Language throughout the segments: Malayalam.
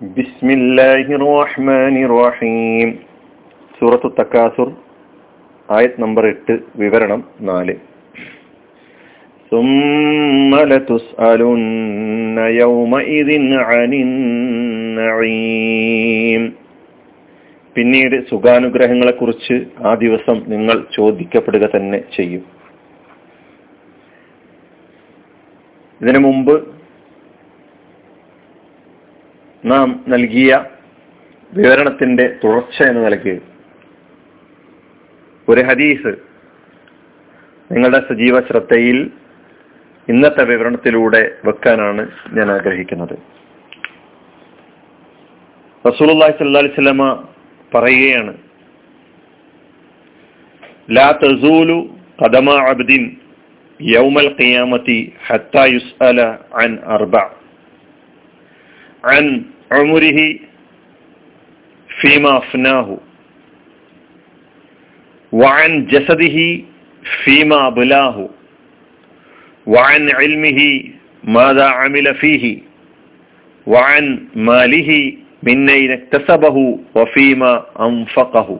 ബിസ്മില്ലാഹിർ റഹ്മാനിർ റഹീം സൂറത്തു തക്കാസുർ ആയത് നമ്പർ എട്ട് വിവരണം നാല് ثم لتسألن يومئذ عن النعيم പിന്നീട് സുഖാനുഗ്രഹങ്ങളെ കുറിച്ച് ആ ദിവസം നിങ്ങൾ ചോദിക്കപ്പെടുക തന്നെ ചെയ്യും ഇതിനു മുമ്പ് നാം നൽകിയ വിവരണത്തിന്റെ തുടർച്ച എന്ന നിലയ്ക്ക് ഒരു ഹദീസ് നിങ്ങളുടെ സജീവ ശ്രദ്ധയിൽ ഇന്നത്തെ വിവരണത്തിലൂടെ വെക്കാനാണ് ഞാൻ ആഗ്രഹിക്കുന്നത്. സ്വല്ലല്ലാഹി അലൈഹി വസല്ലമ പറയുകയാണ് ലാ തസൂലു ഖദമ അബ്ദിൻ യൗമൽ ഖിയാമത്തി ഹത്താ യുസ്അല അൻ അർബ عن ഉമുരിഹി ഫീമ അഫ്നാഹു വഅൻ ജസദിഹി ഫീമാ അബ്ലാഹു വഅൻ ഇൽമിഹി മാദാ അമില ഫീഹി വഅൻ മാലിഹി മിന്നൈൻ അക്തസബഹു വഫീമ അൻഫഖഹു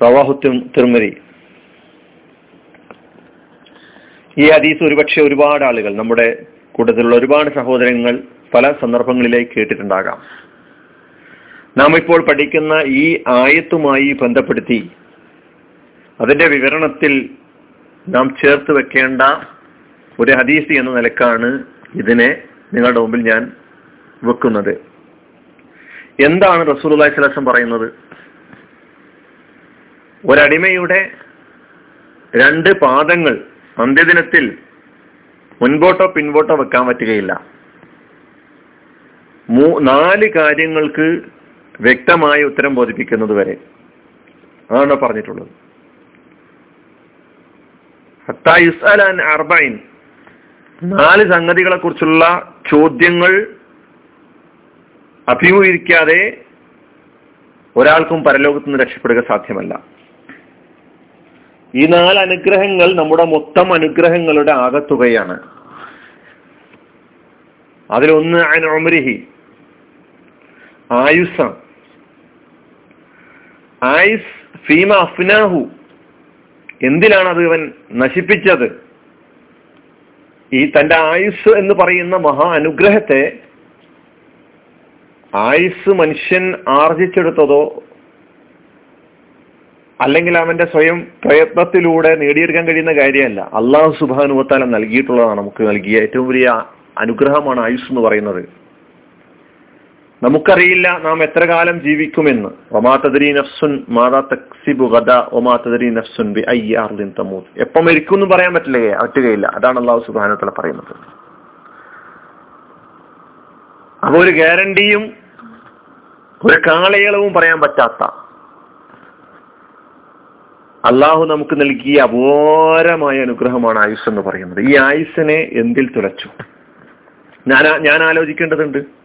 റവാഹു തിർമരി ഈ ഹദീസ് ഒരുപക്ഷെ ഒരുപാട് ആളുകൾ നമ്മുടെ കൂട്ടത്തിലുള്ള ഒരുപാട് സഹോദരങ്ങൾ പല സന്ദർഭങ്ങളിലായി കേട്ടിട്ടുണ്ടാകാം. നാം ഇപ്പോൾ പഠിക്കുന്ന ഈ ആയത്തുമായി ബന്ധപ്പെടുത്തി അതിന്റെ വിവരണത്തിൽ നാം ചേർത്ത് വെക്കേണ്ട ഒരു ഹദീസ് എന്ന നിലക്കാണ് ഇതിനെ നിങ്ങളുടെ മുമ്പിൽ ഞാൻ വെക്കുന്നത്. എന്താണ് റസൂലുള്ളാഹി സ്വലം പറയുന്നത്? ഒരടിമയുടെ രണ്ട് പാദങ്ങൾ അന്ത്യദിനത്തിൽ മുൻപോട്ടോ പിൻപോട്ടോ വെക്കാൻ പറ്റുകയില്ല. മൂ നാല് കാര്യങ്ങൾക്ക് വ്യക്തമായ ഉത്തരം ബോധിപ്പിക്കുന്നത് വരെ. അതാണ് പറഞ്ഞിട്ടുള്ളത്. അർബൈൻ നാല് സംഗതികളെ കുറിച്ചുള്ള ചോദ്യങ്ങൾ അഭിമുഖീകരിക്കാതെ ഒരാൾക്കും പരലോകത്ത് നിന്ന് രക്ഷപ്പെടുക സാധ്യമല്ല. ഈ നാല് അനുഗ്രഹങ്ങൾ നമ്മുടെ മൊത്തം അനുഗ്രഹങ്ങളുടെ ആകത്തുകയാണ്. അതിലൊന്ന് അനോമരിഹി ആയുസ ആയുസ് ഫീമ അഫ്നാഹു. എന്തിലാണ് അത് ഇവൻ നശിപ്പിച്ചത്? ഈ തന്റെ ആയുസ് എന്ന് പറയുന്ന മഹാ അനുഗ്രഹത്തെ ആയുസ് മനുഷ്യൻ ആർജിച്ചെടുത്തതോ അല്ലെങ്കിൽ അവന്റെ സ്വയം പ്രയത്നത്തിലൂടെ നേടിയെടുക്കാൻ കഴിയുന്ന കാര്യമല്ല. അള്ളാഹു സുബാനുവത്താല നൽകിയിട്ടുള്ളതാണ് നമുക്ക് നൽകിയ ഏറ്റവും വലിയ അനുഗ്രഹമാണ് ആയുസ് എന്ന് പറയുന്നത്. നമുക്കറിയില്ല നാം എത്ര കാലം ജീവിക്കുമെന്ന്. ഒമാതദരി നഫ്സുൻ മാതാ തക്സിബു ഗദ ഒമാതദരി നഫ്സുൻ ബി അയ്യാർദിൻ തമൂത് എപ്പം മരിക്കും എന്ന് പറയാൻ പറ്റില്ല പറ്റുകയില്ല. അതാണ് അള്ളാഹു സുബാനത്തല പറയുന്നത്. അപ്പൊ ഒരു ഗ്യാരണ്ടിയും ഒരു കാളയളവും പറയാൻ പറ്റാത്ത അള്ളാഹു നമുക്ക് നൽകിയ അപാരമായ അനുഗ്രഹമാണ് ആയുസ് എന്ന് പറയുന്നത്. ഈ ആയുസിനെ എന്തിൽ തുലച്ചു? ഞാൻ ഞാൻ ആലോചിക്കേണ്ടതുണ്ട്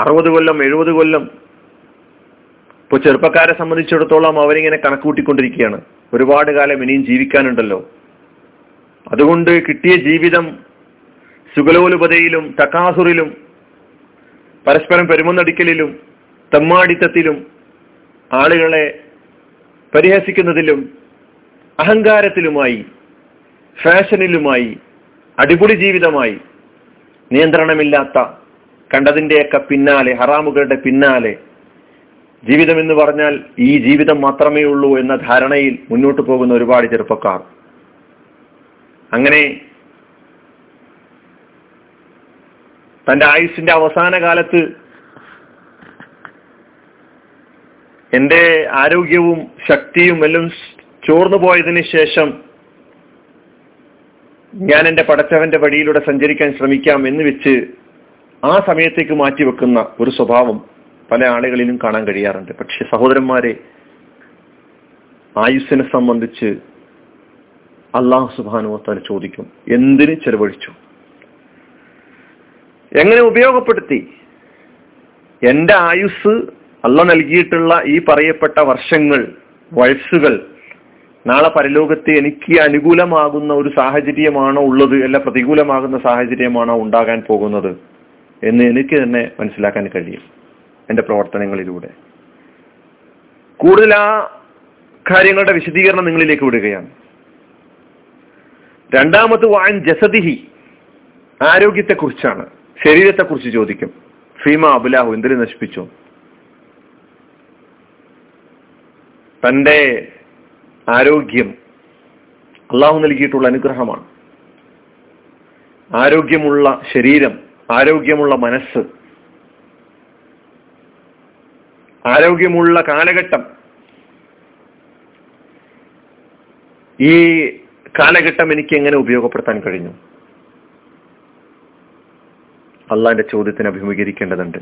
അറുപത് കൊല്ലം എഴുപത് കൊല്ലം. ഇപ്പൊ ചെറുപ്പക്കാരെ സംബന്ധിച്ചിടത്തോളം അവരിങ്ങനെ കണക്കുകൂട്ടിക്കൊണ്ടിരിക്കുകയാണ് ഒരുപാട് കാലം ഇനിയും ജീവിക്കാനുണ്ടല്ലോ. അതുകൊണ്ട് കിട്ടിയ ജീവിതം സുഗലോലുപതയിലും തക്കാസുറിലും പരസ്പരം പെരുമന്നടിക്കലിലും തെമ്മാടിത്തത്തിലും ആളുകളെ പരിഹസിക്കുന്നതിലും അഹങ്കാരത്തിലുമായി ഫാഷനിലുമായി അടിപൊളി ജീവിതമായി നിയന്ത്രണമില്ലാത്ത കണ്ടതിന്റെയൊക്കെ പിന്നാലെ ഹറാമുകളുടെ പിന്നാലെ. ജീവിതം എന്ന് പറഞ്ഞാൽ ഈ ജീവിതം മാത്രമേ ഉള്ളൂ എന്ന ധാരണയിൽ മുന്നോട്ട് പോകുന്ന ഒരുപാട് ചെറുപ്പക്കാർ. അങ്ങനെ തന്റെ ആയുസിന്റെ അവസാന കാലത്ത് എന്റെ ആരോഗ്യവും ശക്തിയും എല്ലാം ചോർന്നു പോയതിനു ശേഷം ഞാൻ എന്റെ പടച്ചവന്റെ വഴിയിലൂടെ സഞ്ചരിക്കാൻ ശ്രമിക്കാം എന്ന് വെച്ച് ആ സമയത്തേക്ക് മാറ്റിവെക്കുന്ന ഒരു സ്വഭാവം പല ആളുകളിലും കാണാൻ കഴിയാറുണ്ട്. പക്ഷെ സഹോദരന്മാരെ ആയുസ്സിനെ സംബന്ധിച്ച് അള്ളാഹു സുബാനുവത്താൽ ചോദിക്കും എന്തിന് ചെലവഴിച്ചു? എങ്ങനെ ഉപയോഗപ്പെടുത്തി? എന്റെ ആയുസ് അള്ള നൽകിയിട്ടുള്ള ഈ പറയപ്പെട്ട വർഷങ്ങൾ വയസ്സുകൾ നാളെ പരലോകത്തെ എനിക്ക് അനുകൂലമാകുന്ന ഒരു സാഹചര്യമാണോ ഉള്ളത് അല്ല പ്രതികൂലമാകുന്ന സാഹചര്യമാണോ ഉണ്ടാകാൻ പോകുന്നത്? എന്ന് എനിക്ക് തന്നെ മനസ്സിലാക്കാൻ കഴിയും എന്റെ പ്രവർത്തനങ്ങളിലൂടെ. കൂടുതൽ ആ കാര്യങ്ങളുടെ വിശദീകരണം നിങ്ങളിലേക്ക് വിടുകയാണ്. രണ്ടാമത് വാൻ ജസദിഹി ആരോഗ്യത്തെക്കുറിച്ചാണ്. ശരീരത്തെക്കുറിച്ച് ചോദിക്കും. ഫീമ അബുലാഹു എന്തിനു നശിപ്പിച്ചു? തന്റെ ആരോഗ്യം അള്ളാഹു നൽകിയിട്ടുള്ള അനുഗ്രഹമാണ്. ആരോഗ്യമുള്ള ശരീരം ആരോഗ്യമുള്ള മനസ്സ്. ആരോഗ്യമുള്ള കാലഘട്ടം. ഈ കാലഘട്ടം എനിക്ക് എങ്ങനെ ഉപയോഗപ്പെടുത്താൻ കഴിഞ്ഞു? അള്ളാന്റെ ചോദ്യത്തിന് അഭിമുഖീകരിക്കേണ്ടതുണ്ട്.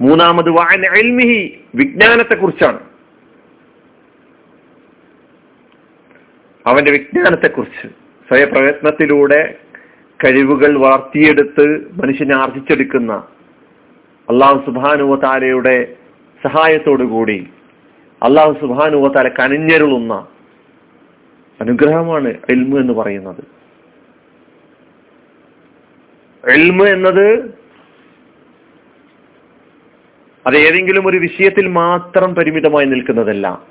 മൂന്നാമത് എൽമിഹി വിജ്ഞാനത്തെ കുറിച്ചാണ് അവന്റെ വിജ്ഞാനത്തെക്കുറിച്ച് സ്വയപ്രയത്നത്തിലൂടെ കഴിവുകൾ വളർത്തിയെടുത്ത് മനുഷ്യനെ ആർജിച്ചെടുക്കുന്ന അള്ളാഹു സുബാനുവതാലയുടെ സഹായത്തോടുകൂടി അള്ളാഹു സുബാനുവതാല കനിഞ്ഞരുളുന്ന അനുഗ്രഹമാണ് എൽമു എന്ന് പറയുന്നത്. എൽമു എന്നത് അത് ഏതെങ്കിലും ഒരു വിഷയത്തിൽ മാത്രം പരിമിതമായി നിൽക്കുന്നതല്ല.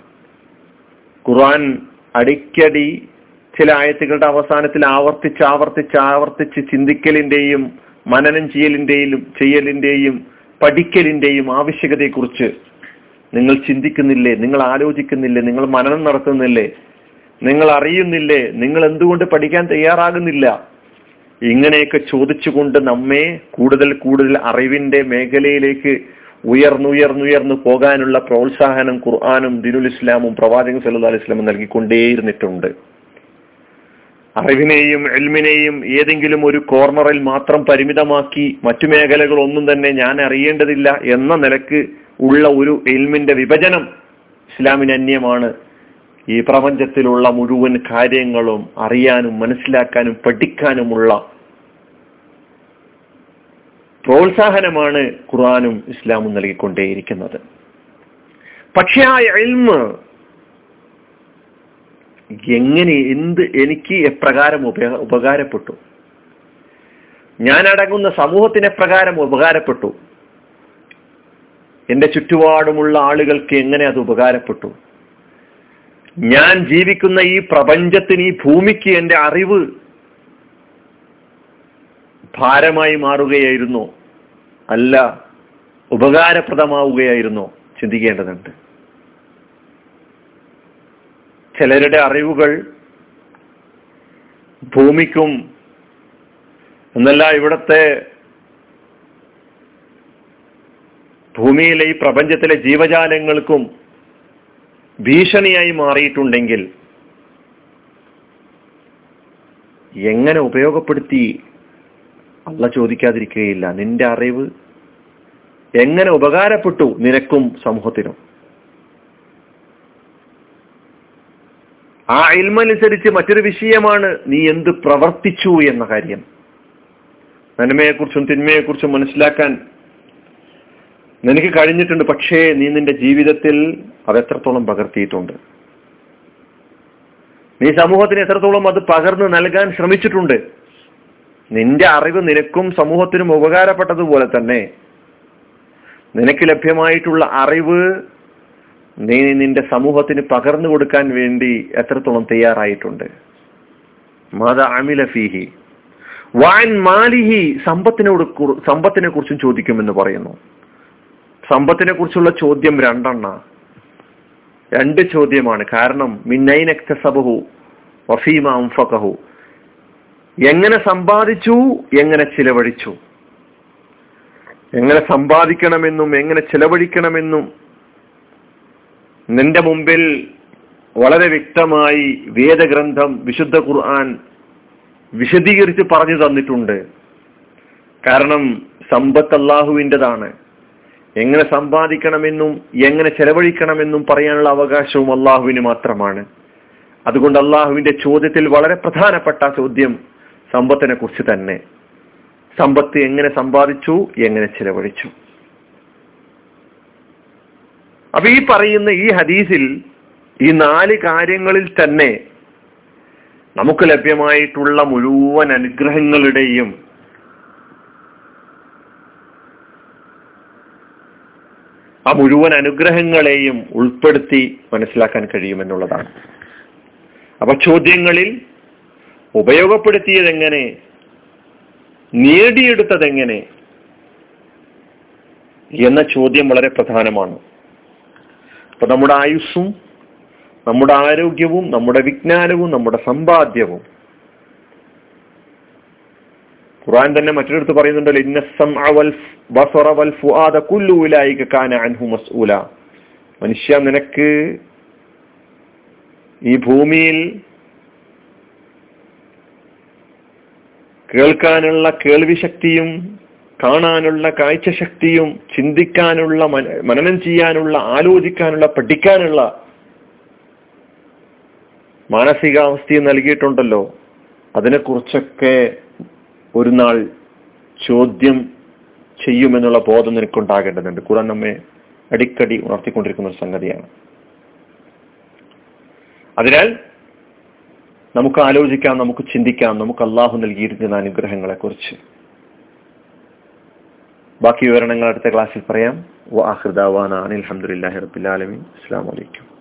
ഖുർആൻ അടിക്കടി ചില ആയത്തുകളുടെ അവസാനത്തിൽ ആവർത്തിച്ച് ആവർത്തിച്ച് ആവർത്തിച്ച് ചിന്തിക്കലിന്റെയും മനനം ചെയ്യലിന്റെയും ചെയ്യലിന്റെയും പഠിക്കലിന്റെയും ആവശ്യകതയെക്കുറിച്ച് നിങ്ങൾ ചിന്തിക്കുന്നില്ലേ? നിങ്ങൾ ആലോചിക്കുന്നില്ലേ? നിങ്ങൾ മനനം നടത്തുന്നില്ലേ? നിങ്ങൾ അറിയുന്നില്ലേ? നിങ്ങൾ എന്തുകൊണ്ട് പഠിക്കാൻ തയ്യാറാകുന്നില്ല? ഇങ്ങനെയൊക്കെ ചോദിച്ചുകൊണ്ട് നമ്മെ കൂടുതൽ കൂടുതൽ അറിവിന്റെ മേഖലയിലേക്ക് ഉയർന്നുയർന്നുയർന്നു പോകാനുള്ള പ്രോത്സാഹനം ഖുർആാനും ദിനുൽ ഇസ്ലാമും പ്രവാചകൻ സല്ലു അലൈഹി സ്വലം നൽകിക്കൊണ്ടേയിരുന്നിട്ടുണ്ട്. അറിവിനെയും എൽമിനെയും ഏതെങ്കിലും ഒരു കോർണറിൽ മാത്രം പരിമിതമാക്കി മറ്റു മേഖലകളൊന്നും തന്നെ ഞാൻ അറിയേണ്ടതില്ല എന്ന നിലയ്ക്ക് ഉള്ള ഒരു എൽമിന്റെ വിഭജനം ഇസ്ലാമിന് അന്യമാണ്. ഈ പ്രപഞ്ചത്തിലുള്ള മുഴുവൻ കാര്യങ്ങളും അറിയാനും മനസ്സിലാക്കാനും പഠിക്കാനുമുള്ള പ്രോത്സാഹനമാണ് ഖുർആാനും ഇസ്ലാമും നൽകിക്കൊണ്ടേയിരിക്കുന്നത്. പക്ഷേ ആ എൽമ് എങ്ങനെ എന്ത് എനിക്ക് എപ്രകാരം ഉപ ഉപകാരപ്പെട്ടു? ഞാൻ അടങ്ങുന്ന സമൂഹത്തിന് എപ്രകാരം ഉപകാരപ്പെട്ടു? എന്റെ ചുറ്റുപാടുമുള്ള ആളുകൾക്ക് എങ്ങനെ അത് ഉപകാരപ്പെട്ടു? ഞാൻ ജീവിക്കുന്ന ഈ പ്രപഞ്ചത്തിന് ഈ ഭൂമിക്ക് എന്റെ അറിവ് ഭാരമായി മാറുകയായിരുന്നോ? അല്ല ഉപകാരപ്രദമാവുകയായിരുന്നോ? ചിന്തിക്കേണ്ടതുണ്ട്. ചിലരുടെ അറിവുകൾ ഭൂമിക്കും എന്നല്ല ഇവിടുത്തെ ഭൂമിയിലെ ഈ പ്രപഞ്ചത്തിലെ ജീവജാലങ്ങൾക്കും ഭീഷണിയായി മാറിയിട്ടുണ്ടെങ്കിൽ എങ്ങനെ ഉപയോഗപ്പെടുത്തി അല്ല ചോദിക്കാതിരിക്കുകയില്ല. നിന്റെ അറിവ് എങ്ങനെ ഉപകാരപ്പെട്ടു നിനക്കും സമൂഹത്തിനും? ആ ഇൽമനുസരിച്ച് മറ്റൊരു വിഷയമാണ് നീ എന്ത് പ്രവർത്തിച്ചു എന്ന കാര്യം. നന്മയെക്കുറിച്ചും തിന്മയെക്കുറിച്ചും മനസ്സിലാക്കാൻ നിനക്ക് കഴിഞ്ഞിട്ടുണ്ട് പക്ഷേ നീ നിന്റെ ജീവിതത്തിൽ അത് എത്രത്തോളം പകർത്തിയിട്ടുണ്ട്? നീ സമൂഹത്തിന് എത്രത്തോളം അത് പകർന്നു നൽകാൻ ശ്രമിച്ചിട്ടുണ്ട്? നിന്റെ അറിവ് നിനക്കും സമൂഹത്തിനും ഉപകാരപ്പെട്ടതുപോലെ തന്നെ നിനക്ക് ലഭ്യമായിട്ടുള്ള അറിവ് നീ നിന്റെ സമൂഹത്തിന് പകർന്നു കൊടുക്കാൻ വേണ്ടി എത്രത്തോളം തയ്യാറായിട്ടുണ്ട്? മാത അമില ഫീഹി. വാൻ മാലിഹി സമ്പത്തിനോട് സമ്പത്തിനെ കുറിച്ചും ചോദിക്കുമെന്ന് പറയുന്നു. സമ്പത്തിനെ കുറിച്ചുള്ള ചോദ്യം രണ്ടെണ്ണ. രണ്ട് ചോദ്യമാണ്. കാരണം മിന്നൈനക്തസബഹു വഫീമ അംഫകഹു എങ്ങനെ സമ്പാദിച്ചു എങ്ങനെ ചിലവഴിച്ചു. എങ്ങനെ സമ്പാദിക്കണമെന്നും എങ്ങനെ ചിലവഴിക്കണമെന്നും നിന്റെ മുമ്പിൽ വളരെ വ്യക്തമായി വേദഗ്രന്ഥം വിശുദ്ധ ഖുർആൻ വിശദീകരിച്ച് പറഞ്ഞു തന്നിട്ടുണ്ട്. കാരണം സമ്പത്ത് അള്ളാഹുവിന്റെതാണ് എങ്ങനെ സമ്പാദിക്കണമെന്നും എങ്ങനെ ചെലവഴിക്കണമെന്നും പറയാനുള്ള അവകാശവും അള്ളാഹുവിന് മാത്രമാണ്. അതുകൊണ്ട് അള്ളാഹുവിന്റെ ചോദ്യത്തിൽ വളരെ പ്രധാനപ്പെട്ട ചോദ്യം സമ്പത്തിനെ കുറിച്ച് തന്നെ. സമ്പത്ത് എങ്ങനെ സമ്പാദിച്ചു എങ്ങനെ ചിലവഴിച്ചു. അപ്പൊ ഈ പറയുന്ന ഈ ഹദീസിൽ ഈ നാല് കാര്യങ്ങളിൽ തന്നെ നമുക്ക് ലഭ്യമായിട്ടുള്ള മുഴുവൻ അനുഗ്രഹങ്ങളുടെയും ആ മുഴുവൻ അനുഗ്രഹങ്ങളെയും ഉൾപ്പെടുത്തി മനസ്സിലാക്കാൻ കഴിയുമെന്നുള്ളതാണ്. അപ്പൊ ചോദ്യങ്ങളിൽ ഉപയോഗപ്പെടുത്തിയതെങ്ങനെ? നേടിയെടുത്തതെങ്ങനെ? എന്ന ചോദ്യം വളരെ പ്രധാനമാണ്. അപ്പൊ നമ്മുടെ ആയുസ്സും നമ്മുടെ ആരോഗ്യവും നമ്മുടെ വിജ്ഞാനവും നമ്മുടെ സമ്പാദ്യവും. ഖുറാൻ തന്നെ മറ്റൊരിടത്ത് പറയുന്നുണ്ടല്ലോ മനുഷ്യ നിനക്ക് ഈ ഭൂമിയിൽ കേൾക്കാനുള്ള കേൾവി ശക്തിയും കാണാനുള്ള കാഴ്ചശക്തിയും ചിന്തിക്കാനുള്ള മനനം ചെയ്യാനുള്ള ആലോചിക്കാനുള്ള പഠിക്കാനുള്ള മാനസികാവസ്ഥയും നൽകിയിട്ടുണ്ടല്ലോ. അതിനെക്കുറിച്ചൊക്കെ ഒരു നാൾ ചോദ്യം ചെയ്യുമെന്നുള്ള ബോധം നിനക്കുണ്ടാകേണ്ടതുണ്ട്. ഖുറാൻ നമ്മെ അടിക്കടി ഉണർത്തിക്കൊണ്ടിരിക്കുന്ന ഒരു സംഗതിയാണ്. അതിനാൽ നമുക്ക് ആലോചിക്കാം നമുക്ക് ചിന്തിക്കാം നമുക്ക് അള്ളാഹു നൽകിയിരിക്കുന്ന അനുഗ്രഹങ്ങളെ കുറിച്ച് ബാക്കി വിവരണങ്ങൾ അടുത്ത ക്ലാസ്സിൽ പറയാം. വാഹൃദാവാന അനിൽ അഹമ്മദില്ലാഹി റബുലാലമീൻ അസ്സാം വലൈക്കും